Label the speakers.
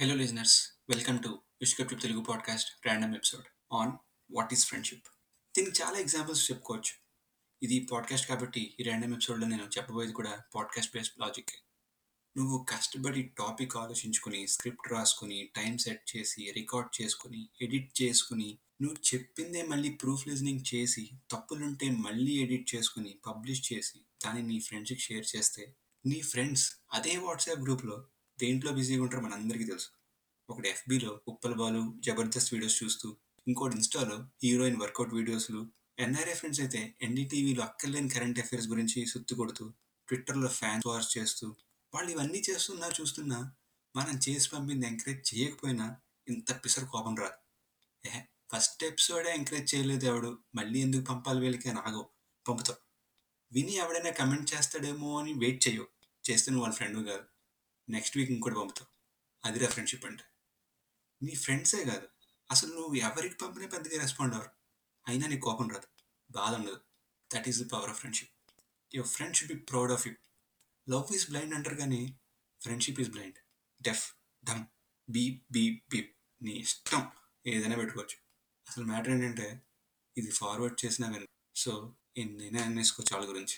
Speaker 1: Hello listeners welcome to విష్కప్ Telugu podcast random episode on what is friendship దీనికి చాలా examples చెప్పుకోవచ్చు. ఇది podcast కాబట్టి ఈ ర్యాండమ్ ఎపిసోడ్లో నేను చెప్పబోయేది కూడా పాడ్కాస్ట్ బేస్డ్ లాజిక్ నువ్వు కష్టపడి టాపిక్ ఆలోచించుకుని స్క్రిప్ట్ రాసుకుని టైం సెట్ చేసి రికార్డ్ చేసుకుని ఎడిట్ చేసుకుని నువ్వు చెప్పిందే మళ్ళీ ప్రూఫ్ లిజనింగ్ చేసి తప్పులుంటే మళ్ళీ ఎడిట్ చేసుకుని పబ్లిష్ చేసి దాన్ని నీ ఫ్రెండ్స్కి షేర్ చేస్తే నీ ఫ్రెండ్స్ అదే వాట్సాప్ గ్రూప్లో దేంట్లో బిజీగా ఉంటారో మనందరికీ తెలుసు. ఒకటి ఎఫ్బీలో ఉప్పల బాలు జబర్దస్త్ వీడియోస్ చూస్తూ ఇంకోటి ఇన్స్టాలో హీరోయిన్ వర్కౌట్ వీడియోస్లు. ఎన్ఆర్ఏ ఫ్రెండ్స్ అయితే ఎన్డీటీవీలో అక్కర్లేని కరెంట్ అఫైర్స్ గురించి సుత్తు కొడుతూ ట్విట్టర్లో ఫ్యాన్స్ వార్స్ చేస్తూ వాళ్ళు ఇవన్నీ చేస్తున్నా చూస్తున్నా మనం చేసి పంపింది ఎంకరేజ్ చేయకపోయినా ఇంత పిసరు కోపం రాదు. ఏ ఫస్ట్ ఎపిసోడే ఎంకరేజ్ చేయలేదు ఎవడు మళ్ళీ ఎందుకు పంపాలి వీళ్ళకి అని ఆగో పంపుతావు విని ఎవడైనా కమెంట్ చేస్తాడేమో అని వెయిట్ చేయవు చేస్తే నువ్వు వాళ్ళ ఫ్రెండ్ కాదు. నెక్స్ట్ వీక్ ఇంకోటి పంపుతావు. అదిరా ఫ్రెండ్షిప్ అంటే. నీ ఫ్రెండ్సే కాదు. అసలు నువ్వు ఎవరికి పంపినా పెద్దగా రెస్పాండ్ అవ్వరు. అయినా నీకు కోపం రాదు. బాధ ఉండదు. That is the power of friendship your friend should be proud of you love is blind అంటారు కానీ friendship is blind deaf dumb be బీ బీప్ నీ ఇష్టం ఏదైనా పెట్టుకోవచ్చు. అసలు మ్యాటర్ ఏంటంటే ఇది ఫార్వర్డ్ చేసినా విను సో ఎన్నైనా అనేసుకోవచ్చు వాళ్ళ గురించి.